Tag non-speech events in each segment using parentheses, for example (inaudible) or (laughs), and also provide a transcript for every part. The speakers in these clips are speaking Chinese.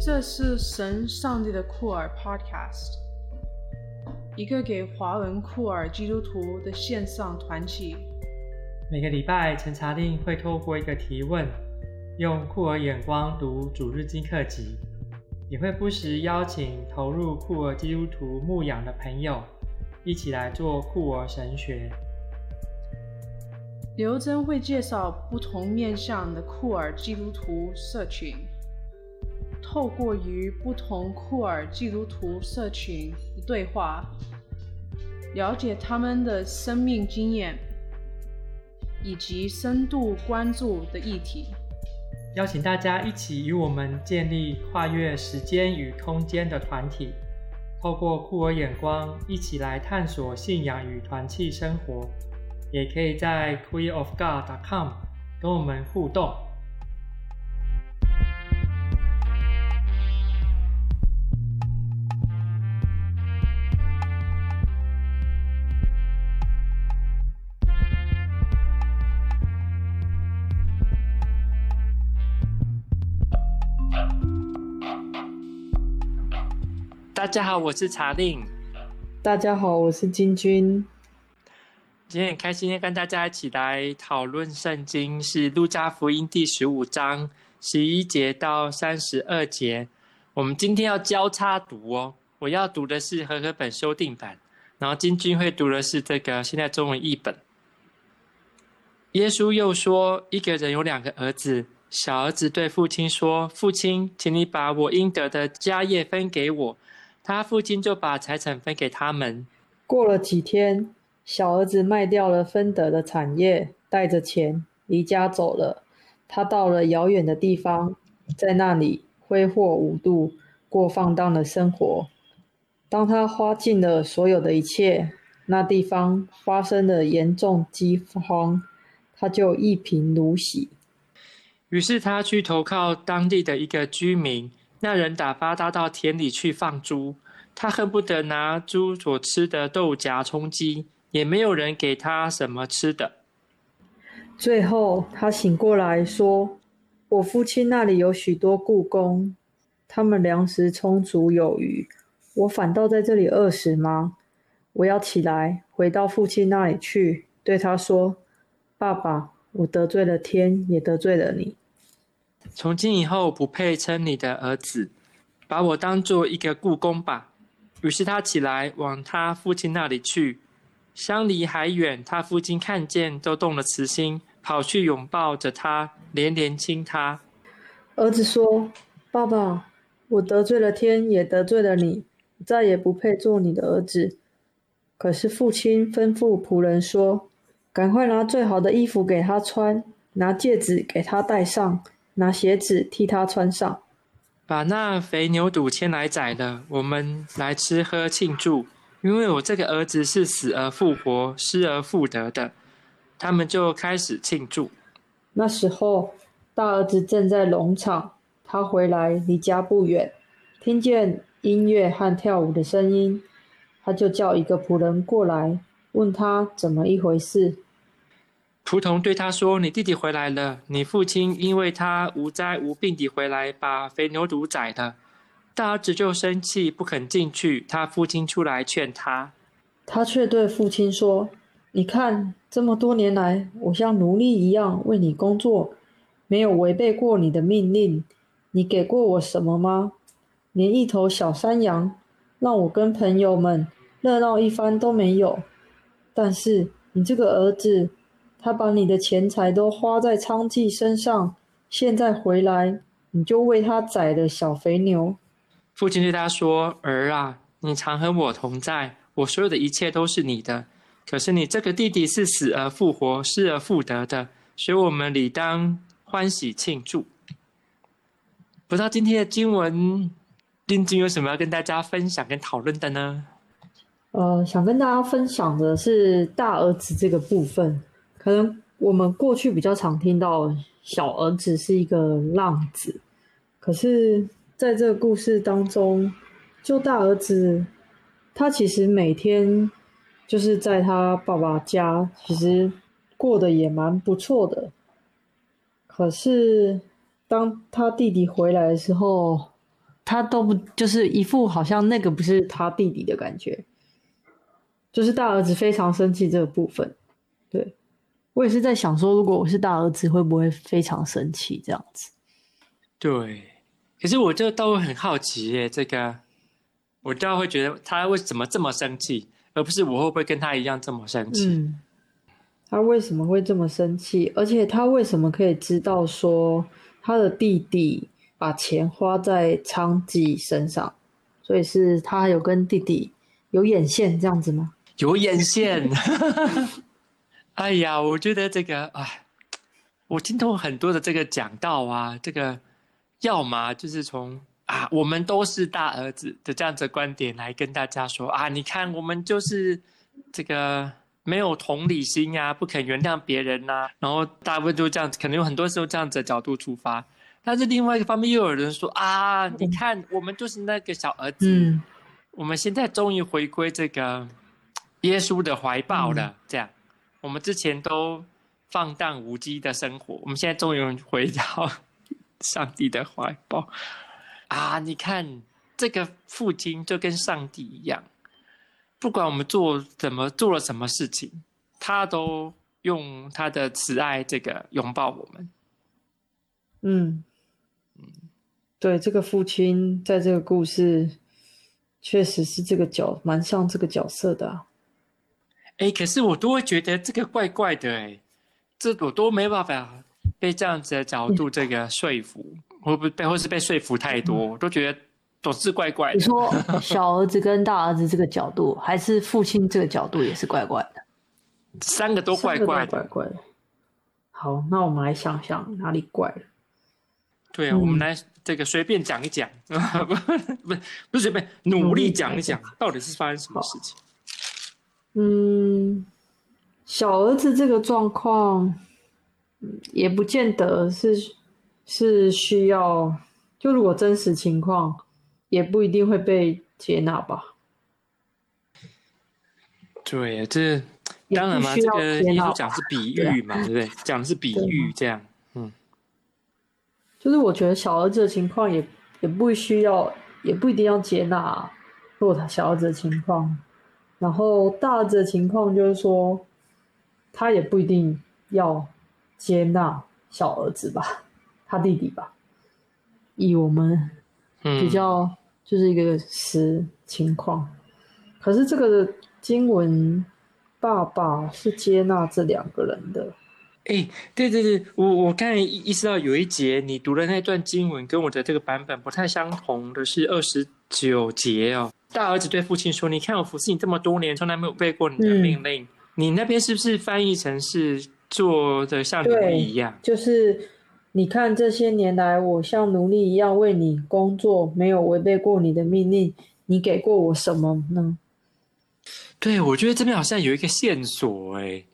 这是神上帝的酷儿 Podcast，一个给华文酷儿基督徒的线上团体。每个礼拜，陈查令会透过一个提问，用酷儿眼光读主日经课集，也会不时邀请投入酷儿基督徒牧养的朋友，一起来做酷儿神学。刘真会介绍不同面向的酷儿基督徒社群，透过与不同库尔基督徒社群的对话，了解他们的生命经验。以及深度关注的议题，邀请大家一起与我们建立跨越时间与空间的团体，透过酷儿眼光一起来探索信仰与团契生活，也可以在 queerofgod.com 跟我们互动。大家好，我是查令。大家好，我是金君。今天很开心跟大家一起来讨论圣经，是路加福音第十五章十一节到三十二节。我们今天要交叉读哦，我要读的是和合本修订版，然后金君会读的是这个现在中文译本。耶稣又说，一个人有两个儿子，小儿子对父亲说：“父亲，请你把我应得的家业分给我。”他父亲就把财产分给他们。过了几天，小儿子卖掉了分得的产业，带着钱离家走了。他到了遥远的地方，在那里挥霍无度，过放荡的生活。当他花尽了所有的一切，那地方发生了严重饥荒，他就一贫如洗。于是他去投靠当地的一个居民。那人打发他到田里去放猪，他恨不得拿猪所吃的豆荚充饥，也没有人给他什么吃的。最后他醒过来说：“我父亲那里有许多雇工，他们粮食充足有余，我反倒在这里饿死吗？我要起来回到父亲那里去，对他说：爸爸，我得罪了天，也得罪了你。”从今以后不配称你的儿子，把我当做一个雇工吧。于是他起来往他父亲那里去，相离还远，他父亲看见都动了慈心，跑去拥抱着他，连连亲他。儿子说：“爸爸，我得罪了天，也得罪了你，再也不配做你的儿子。”可是父亲吩咐仆人说：“赶快拿最好的衣服给他穿，拿戒指给他戴上。”拿鞋子替他穿上，把那肥牛肚牵来宰了，我们来吃喝庆祝，因为我这个儿子是死而复活、失而复得的。他们就开始庆祝。那时候，大儿子正在农场，他回来离家不远，听见音乐和跳舞的声音，他就叫一个仆人过来，问他怎么一回事。仆童对他说：“你弟弟回来了，你父亲因为他无灾无病地回来，把肥牛犊宰了。”大儿子就生气，不肯进去。他父亲出来劝他，他却对父亲说：“你看，这么多年来，我像奴隶一样为你工作，没有违背过你的命令。你给过我什么吗？连一头小山羊，让我跟朋友们热闹一番都没有。但是你这个儿子。”他把你的钱财都花在娼妓身上，现在回来，你就为他宰了小肥牛。父亲对他说：“儿啊，你常和我同在，我所有的一切都是你的。可是你这个弟弟是死而复活、失而复得的，所以我们理当欢喜庆祝。”不知道今天的经文，丁金有什么要跟大家分享跟讨论的呢？呃，想跟大家分享的是大儿子这个部分。可能我们过去比较常听到小儿子是一个浪子，可是在这个故事当中，就大儿子他其实每天就是在他爸爸家，其实过得也蛮不错的。可是当他弟弟回来的时候，他都不就是一副好像那个不是他弟弟的感觉，就是大儿子非常生气这个部分。对，我也是在想说，如果我是大儿子，会不会非常生气这样子？对，可是我就倒会很好奇耶，这个我倒会觉得他为什么这么生气，而不是我会不会跟他一样这么生气？嗯，他为什么会这么生气？而且他为什么可以知道说他的弟弟？把钱花在昌吉身上，所以是他有跟弟弟有眼线这样子吗？有眼线。(laughs) 哎呀，我觉得这个，哎，我听到很多的这个讲道啊，这个要么就是从啊，我们都是大儿子的这样子的观点来跟大家说啊，你看我们就是这个没有同理心啊，不肯原谅别人呐、啊，然后大部分就这样子，可能有很多时候这样子的角度出发。但是另外一个方面，又有人说啊，你看，我们就是那个小儿子，嗯、我们现在终于回归这个耶稣的怀抱了。嗯、这样，我们之前都放荡无羁的生活，我们现在终于回到上帝的怀抱。啊，你看，这个父亲就跟上帝一样，不管我们做怎么做了什么事情，他都用他的慈爱这个拥抱我们。嗯嗯。对，这个父亲在这个故事确实是这个角蛮像这个角色的啊。哎，可是我都会觉得这个怪怪的哎，这我都没办法被这样子的角度这个说服，会不会被或是被说服太多，我都觉得总是怪怪的。你说小儿子跟大儿子这个角度，还是父亲这个角度也是怪怪的？三个都怪怪的，怪怪的。好，那我们来想想哪里怪了。对啊，嗯、我们来这个随便讲一讲，(laughs) 不不不是随便努力讲一讲，到底是发生什么事情？嗯，小儿子这个状况，也不见得是是需要，就如果真实情况，也不一定会被接纳吧？对，这当然嘛，这个耶稣讲是比喻嘛，对不对？讲的是比喻这样。嗯就是我觉得小儿子的情况也也不需要，也不一定要接纳、啊，如果他小儿子的情况，然后大儿子的情况就是说，他也不一定要接纳小儿子吧，他弟弟吧，以我们比较就是一个实情况，嗯、可是这个经文爸爸是接纳这两个人的。哎，对对对，我我刚才意识到有一节你读的那段经文跟我的这个版本不太相同的是二十九节哦。大儿子对父亲说：“你看我服侍你这么多年，从来没有背过你的命令。嗯、你那边是不是翻译成是做的像奴隶一样？就是你看这些年来，我像奴隶一样为你工作，没有违背过你的命令。你给过我什么呢？”对，我觉得这边好像有一个线索哎，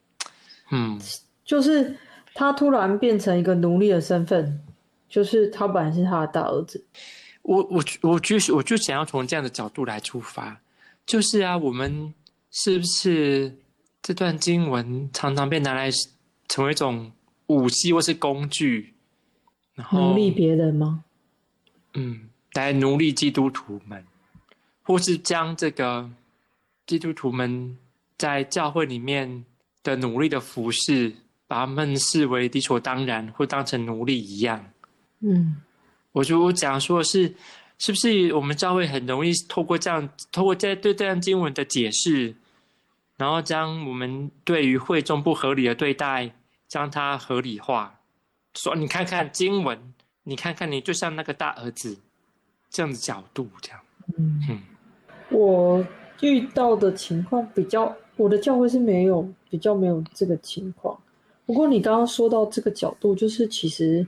嗯。就是他突然变成一个奴隶的身份，就是他本来是他的大儿子。我我我就是我就想要从这样的角度来出发，就是啊，我们是不是这段经文常常被拿来成为一种武器或是工具，然后奴隶别人吗？嗯，来奴隶基督徒们，或是将这个基督徒们在教会里面的努力的服侍。把他们视为理所当然，或当成奴隶一样。嗯，我就我讲说的是，是不是我们教会很容易透过这样，透过在对这样经文的解释，然后将我们对于会众不合理的对待，将它合理化。说你看看经文，你看看你就像那个大儿子这样的角度，这样。嗯，嗯，我遇到的情况比较，我的教会是没有比较没有这个情况。不过你刚刚说到这个角度，就是其实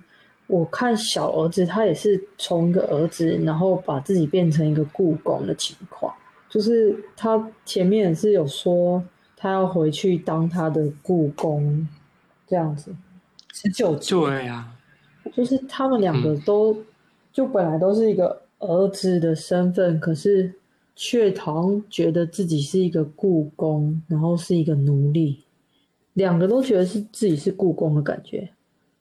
我看小儿子他也是从一个儿子，然后把自己变成一个故宫的情况，就是他前面也是有说他要回去当他的故宫，这样子，十九节，对呀，就是他们两个都、嗯、就本来都是一个儿子的身份，可是却好像觉得自己是一个故宫，然后是一个奴隶。两个都觉得是自己是故宫的感觉，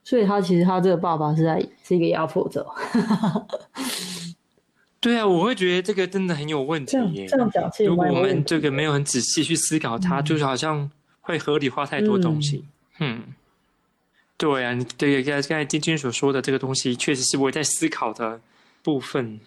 所以他其实他这个爸爸是在是一个压迫者。(laughs) 对啊，我会觉得这个真的很有问题耶。这样讲，如果我们这个没有很仔细去思考它，嗯、就是好像会合理化太多东西。嗯，嗯对啊，你对刚才金君所说的这个东西，确实是我在思考的部分。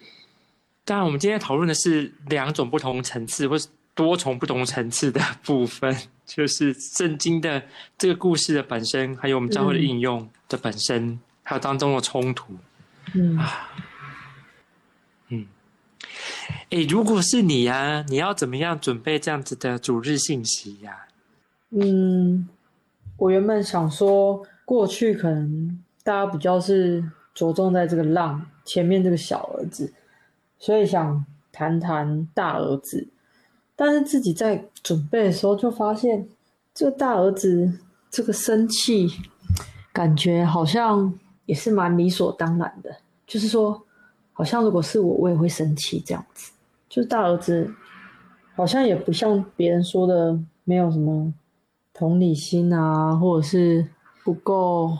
当然，我们今天讨论的是两种不同层次，或是多重不同层次的部分，就是圣经的这个故事的本身，还有我们教会的应用的本身，嗯、还有当中的冲突。嗯啊，嗯，哎，如果是你啊，你要怎么样准备这样子的主日信息呀、啊？嗯，我原本想说，过去可能大家比较是着重在这个浪前面这个小儿子。所以想谈谈大儿子，但是自己在准备的时候就发现，这个大儿子这个生气，感觉好像也是蛮理所当然的。就是说，好像如果是我，我也会生气这样子。就是大儿子好像也不像别人说的没有什么同理心啊，或者是不够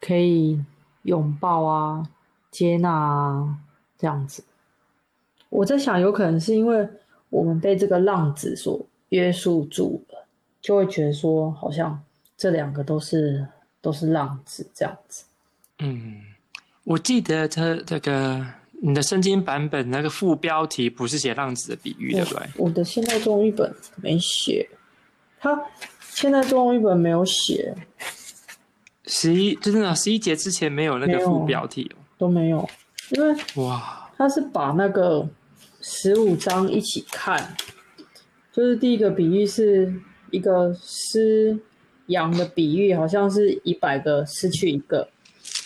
可以拥抱啊、接纳啊这样子。我在想，有可能是因为我们被这个浪子所约束住了，就会觉得说，好像这两个都是都是浪子这样子。嗯，我记得他这个你的圣经版本那个副标题不是写浪子的比喻，对不对？我的现代中文译本没写，他现代中文译本没有写。十一真的十一节之前没有那个副标题都没有，因为哇，他是把那个。十五章一起看，就是第一个比喻是一个失羊的比喻，好像是一百个失去一个，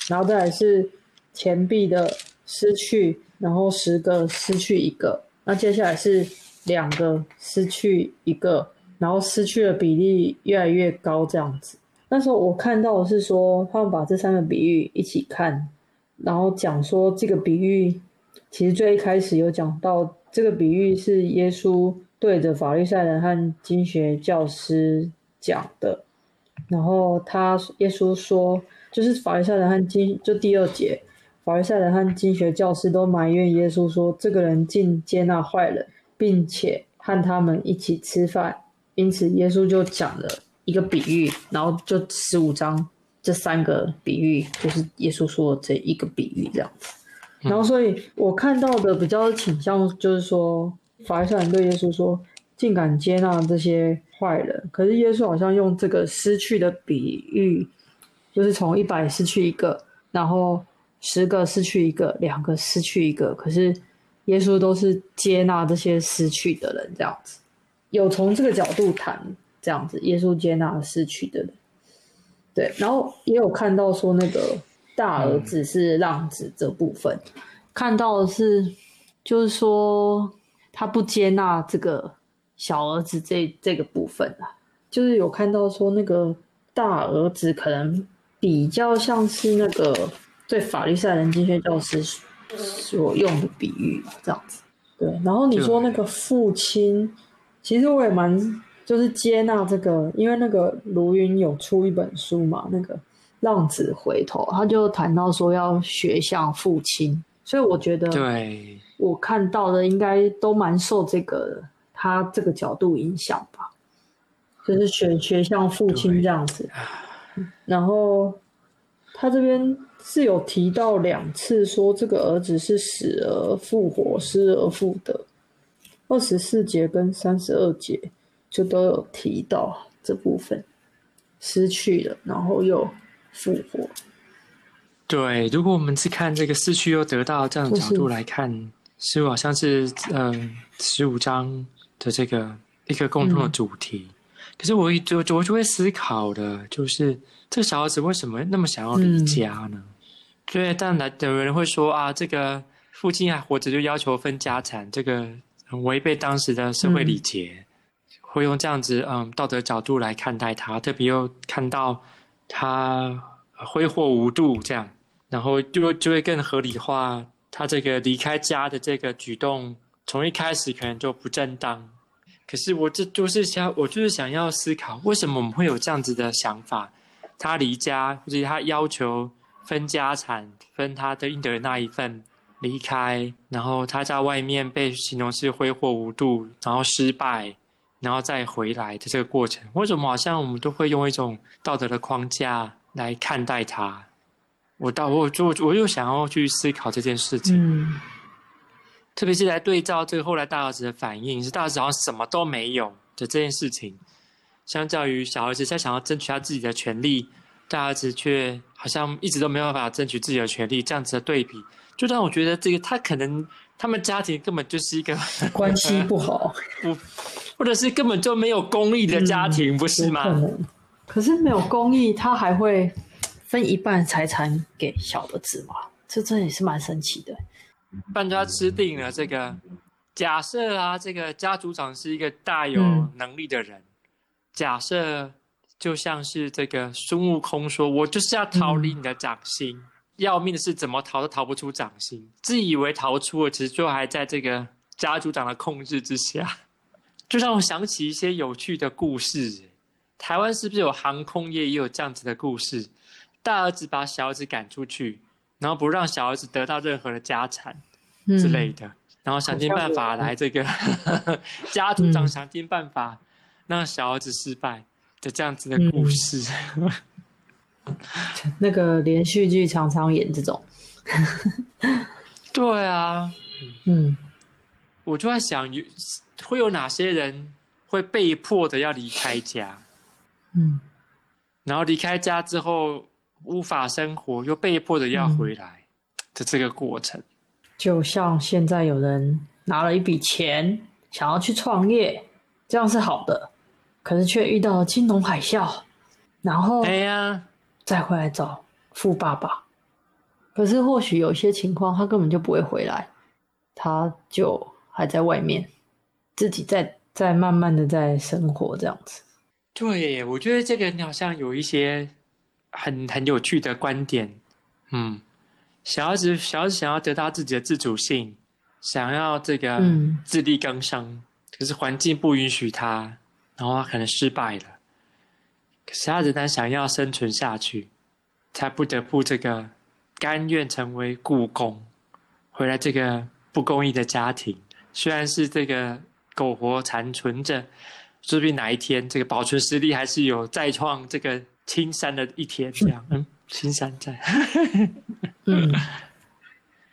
然后再来是钱币的失去，然后十个失去一个，那接下来是两个失去一个，然后失去的比例越来越高这样子。那时候我看到的是说，他们把这三个比喻一起看，然后讲说这个比喻。其实最一开始有讲到这个比喻是耶稣对着法利赛人和经学教师讲的，然后他耶稣说，就是法利赛人和经就第二节，法利赛人和经学教师都埋怨耶稣说，这个人竟接纳坏人，并且和他们一起吃饭，因此耶稣就讲了一个比喻，然后就十五章这三个比喻就是耶稣说的这一个比喻这样子。然后，所以我看到的比较倾向就是说，法利赛人对耶稣说：“竟敢接纳这些坏人。”可是耶稣好像用这个失去的比喻，就是从一百失去一个，然后十个失去一个，两个失去一个。可是耶稣都是接纳这些失去的人，这样子。有从这个角度谈，这样子，耶稣接纳失去的人。对，然后也有看到说那个。大儿子是浪子这部分，嗯、看到的是，就是说他不接纳这个小儿子这这个部分啊，就是有看到说那个大儿子可能比较像是那个对法律赛人经学教师所用的比喻这样子。对，然后你说那个父亲，其实我也蛮就是接纳这个，因为那个卢云有出一本书嘛，那个。浪子回头，他就谈到说要学像父亲，所以我觉得，对，我看到的应该都蛮受这个他这个角度影响吧，就是学学像父亲这样子。然后他这边是有提到两次说这个儿子是死而复活、失而复得，二十四节跟三十二节就都有提到这部分，失去了，然后又。复活，对。如果我们是看这个失去又得到这样的角度来看，似乎好像是嗯十五章的这个一个共同的主题。嗯、可是我就我就会思考的，就是这个小孩子为什么那么想要离家呢？嗯、对，但来有人会说啊，这个父亲还活着就要求分家产，这个很违背当时的社会礼节，嗯、会用这样子嗯道德角度来看待他，特别又看到。他挥霍无度，这样，然后就就会更合理化他这个离开家的这个举动，从一开始可能就不正当。可是我这就是想，我就是想要思考，为什么我们会有这样子的想法？他离家，或者他要求分家产，分他的应得的那一份，离开，然后他在外面被形容是挥霍无度，然后失败，然后再回来的这个过程，为什么好像我们都会用一种道德的框架来看待他？我到我就我又想要去思考这件事情，嗯，特别是来对照这个后来大儿子的反应，是大儿子好像什么都没有的这件事情，相较于小儿子在想要争取他自己的权利，大儿子却好像一直都没有办法争取自己的权利，这样子的对比。就让我觉得这个他可能他们家庭根本就是一个关系不好，(laughs) 不，或者是根本就没有公义的家庭，嗯、不是吗？可，可是没有公义，他还会分一半财产给小儿子吗？这真的也是蛮神奇的。半家吃定了这个假设啊，这个家族长是一个大有能力的人，嗯、假设就像是这个孙悟空说：“我就是要逃离你的掌心。嗯”要命的是，怎么逃都逃不出掌心。自以为逃出了，其实就还在这个家族长的控制之下。就让我想起一些有趣的故事。台湾是不是有航空业也有这样子的故事？大儿子把小儿子赶出去，然后不让小儿子得到任何的家产之类的，嗯、然后想尽办法来这个 (laughs) 家族长想尽办法让小儿子失败的这样子的故事。嗯。那个连续剧常常演这种，(laughs) 对啊，嗯，我就在想，有会有哪些人会被迫的要离开家，嗯，然后离开家之后无法生活，又被迫的要回来的这个过程，就像现在有人拿了一笔钱想要去创业，这样是好的，可是却遇到了金融海啸，然后，哎呀。再回来找富爸爸，可是或许有些情况他根本就不会回来，他就还在外面，自己在在慢慢的在生活这样子。对，我觉得这个你好像有一些很很有趣的观点。嗯，小孩子小孩子想要得到自己的自主性，想要这个自力更生，嗯、可是环境不允许他，然后他可能失败了。可是他仍然想要生存下去，才不得不这个甘愿成为雇工，回来这个不公义的家庭。虽然是这个苟活残存着，说不定哪一天这个保存实力还是有再创这个青山的一天。这样，(laughs) 嗯，青山在。嗯，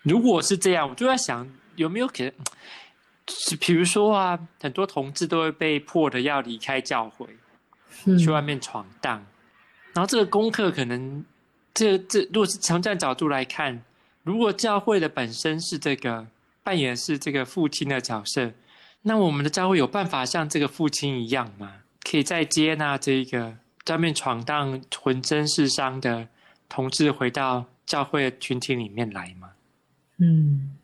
如果是这样，我就在想有没有可能，是比如说啊，很多同志都会被迫的要离开教会。去外面闯荡，嗯、然后这个功课可能，这这如果是从这样角度来看，如果教会的本身是这个扮演是这个父亲的角色，那我们的教会有办法像这个父亲一样吗？可以再接纳这个在外面闯荡、浑身是伤的同志回到教会的群体里面来吗？嗯，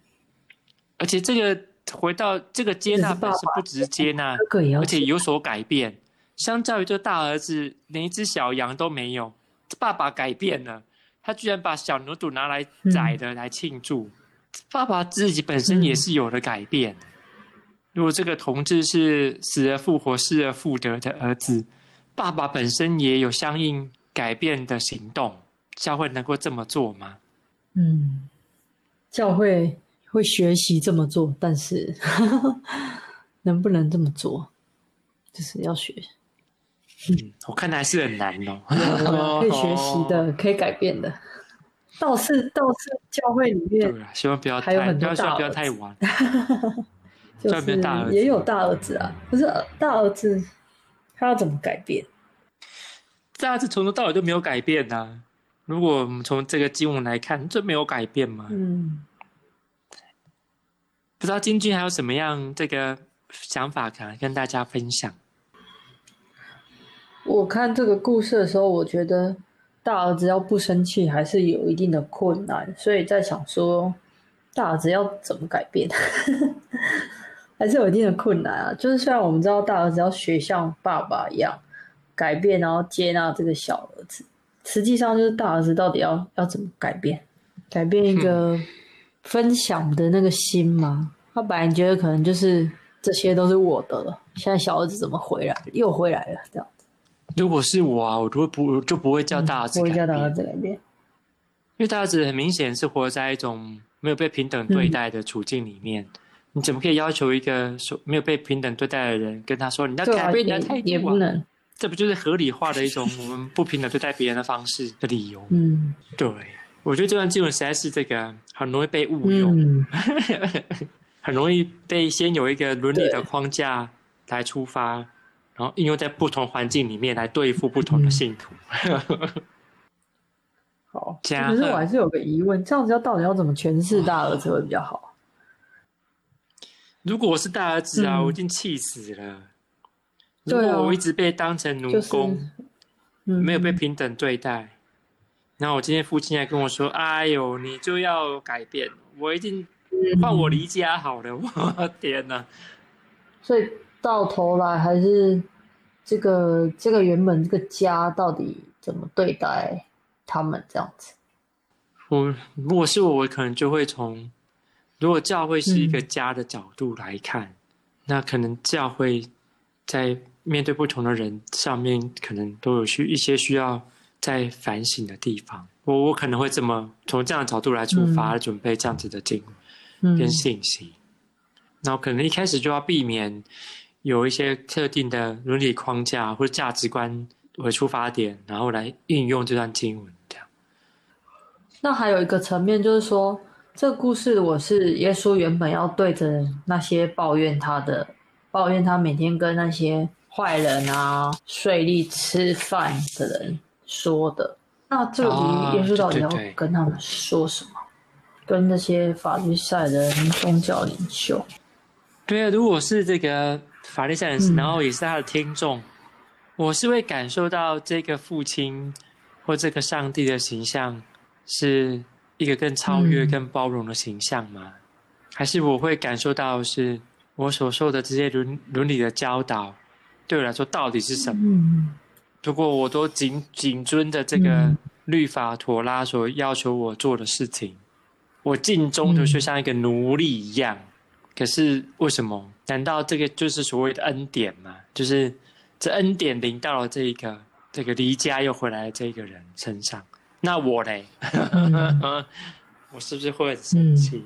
而且这个回到这个接纳本身不只是接纳，而且有所改变。相较于这大儿子，连一只小羊都没有，爸爸改变了，他居然把小牛犊拿来宰的来庆祝。嗯、爸爸自己本身也是有了改变。嗯、如果这个同志是死而复活、失而复得的儿子，爸爸本身也有相应改变的行动。教会能够这么做吗？嗯，教会会学习这么做，但是 (laughs) 能不能这么做，就是要学。嗯，我看还是很难哦。可以学习的，(laughs) 可以改变的。倒是倒是教会里面，对啊，希望不要还有很多大儿子，不要太晚。(laughs) 就是也有大儿子啊，可是大儿子他要怎么改变？大儿子从头到尾都没有改变啊。如果我们从这个经文来看，这没有改变吗？嗯，不知道金君还有什么样这个想法，可能跟大家分享。我看这个故事的时候，我觉得大儿子要不生气还是有一定的困难，所以在想说，大儿子要怎么改变，(laughs) 还是有一定的困难啊。就是虽然我们知道大儿子要学像爸爸一样改变，然后接纳这个小儿子，实际上就是大儿子到底要要怎么改变？改变一个分享的那个心吗？他本来觉得可能就是这些都是我的了，现在小儿子怎么回来，又回来了这样。如果是我啊，我就会不就不会叫大儿子改变。不会叫大儿子改变。因为大儿子很明显是活在一种没有被平等对待的处境里面。嗯、你怎么可以要求一个说没有被平等对待的人跟他说你要改变你的态度、啊？也不能，这不就是合理化的一种我们不平等对待别人的方式的理由？嗯，对，我觉得这段经文实在是这个很容易被误用，嗯、(laughs) 很容易被先有一个伦理的框架来出发，然后应用在不同环境里面来对付不同的信徒。嗯 (laughs) 好，可是我还是有个疑问，这样子要到底要怎么诠释大儿子会比较好？如果我是大儿子啊，嗯、我已经气死了。如果我一直被当成奴工，就是嗯、没有被平等对待，然后我今天父亲还跟我说：“哎呦，你就要改变，我一定换我离家好了。嗯”我天哪！所以到头来还是这个这个原本这个家到底怎么对待？他们这样子，我如果是我，我可能就会从如果教会是一个家的角度来看，嗯、那可能教会在面对不同的人上面，可能都有需一些需要在反省的地方。我我可能会这么从这样的角度来出发，嗯、准备这样子的经文跟信息。然后可能一开始就要避免有一些特定的伦理框架或者价值观为出发点，然后来运用这段经文这样。那还有一个层面，就是说，这个故事我是耶稣原本要对着那些抱怨他的、抱怨他每天跟那些坏人啊、税吏吃饭的人说的。那这里耶稣到底要跟他们说什么？哦、对对对，跟那些法律赛人、宗教领袖？对啊，如果是这个法利赛人，然后也是他的听众，嗯、我是会感受到这个父亲或这个上帝的形象。是一个更超越、更包容的形象吗？嗯、还是我会感受到，是我所受的这些伦伦理的教导，对我来说到底是什么？嗯、如果我都谨谨遵着这个律法妥拉所要求我做的事情，我尽忠的就像一个奴隶一样。嗯、可是为什么？难道这个就是所谓的恩典吗？就是这恩典临到了这一个这个离家又回来的这个人身上？那我嘞，(laughs) 我是不是会很生气？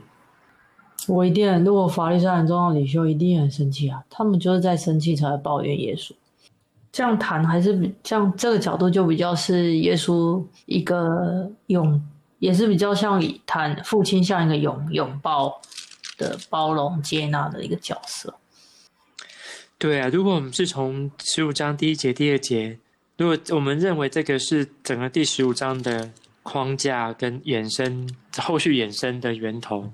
我一定，如果法利赛人、宗教领袖一定很生气啊！他们就是在生气才会抱怨耶稣。这样谈还是比这样这个角度就比较是耶稣一个拥，也是比较像谈父亲像一个拥拥抱的包容接纳的一个角色。对啊，如果我们是从十五章第一节、第二节。如果我们认为这个是整个第十五章的框架跟衍生后续衍生的源头，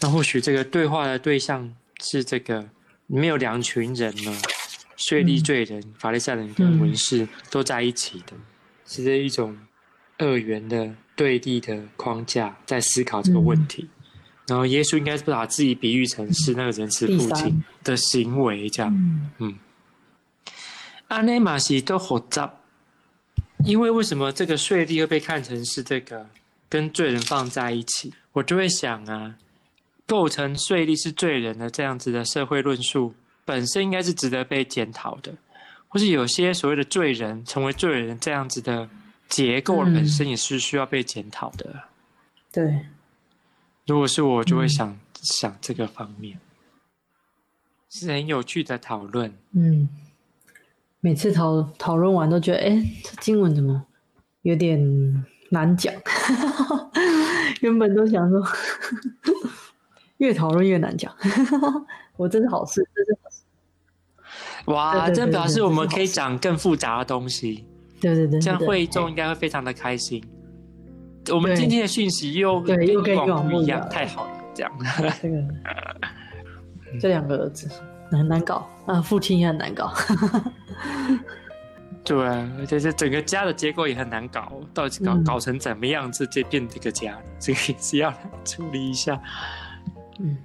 那或许这个对话的对象是这个没有两群人呢，税吏罪人、法利赛人跟文士都在一起的，是这一种二元的对立的框架在思考这个问题。然后耶稣应该是把自己比喻成是那个仁慈父亲的行为，这样，嗯，阿内马西都好杂。因为为什么这个税吏会被看成是这个跟罪人放在一起？我就会想啊，构成税吏是罪人的这样子的社会论述本身应该是值得被检讨的，或是有些所谓的罪人成为罪人这样子的结构本身也是需要被检讨的。嗯、对，如果是我，就会想、嗯、想这个方面，是很有趣的讨论。嗯。每次讨讨论完都觉得，哎，这经文怎么有点难讲？(laughs) 原本都想说，(laughs) 越讨论越难讲。(laughs) 我这是好事，这是好事。哇，这表示我们可以讲更复杂的东西。对对对，这样会众应该会非常的开心。我们今天的讯息又对又跟以往不一样，太好了，这样。这个 (laughs) 这两个儿子。很难搞啊，父亲也很难搞。(laughs) 对啊，而且是整个家的结构也很难搞，到底搞、嗯、搞成怎么样子，这变这个家，这个也是要来处理一下。嗯，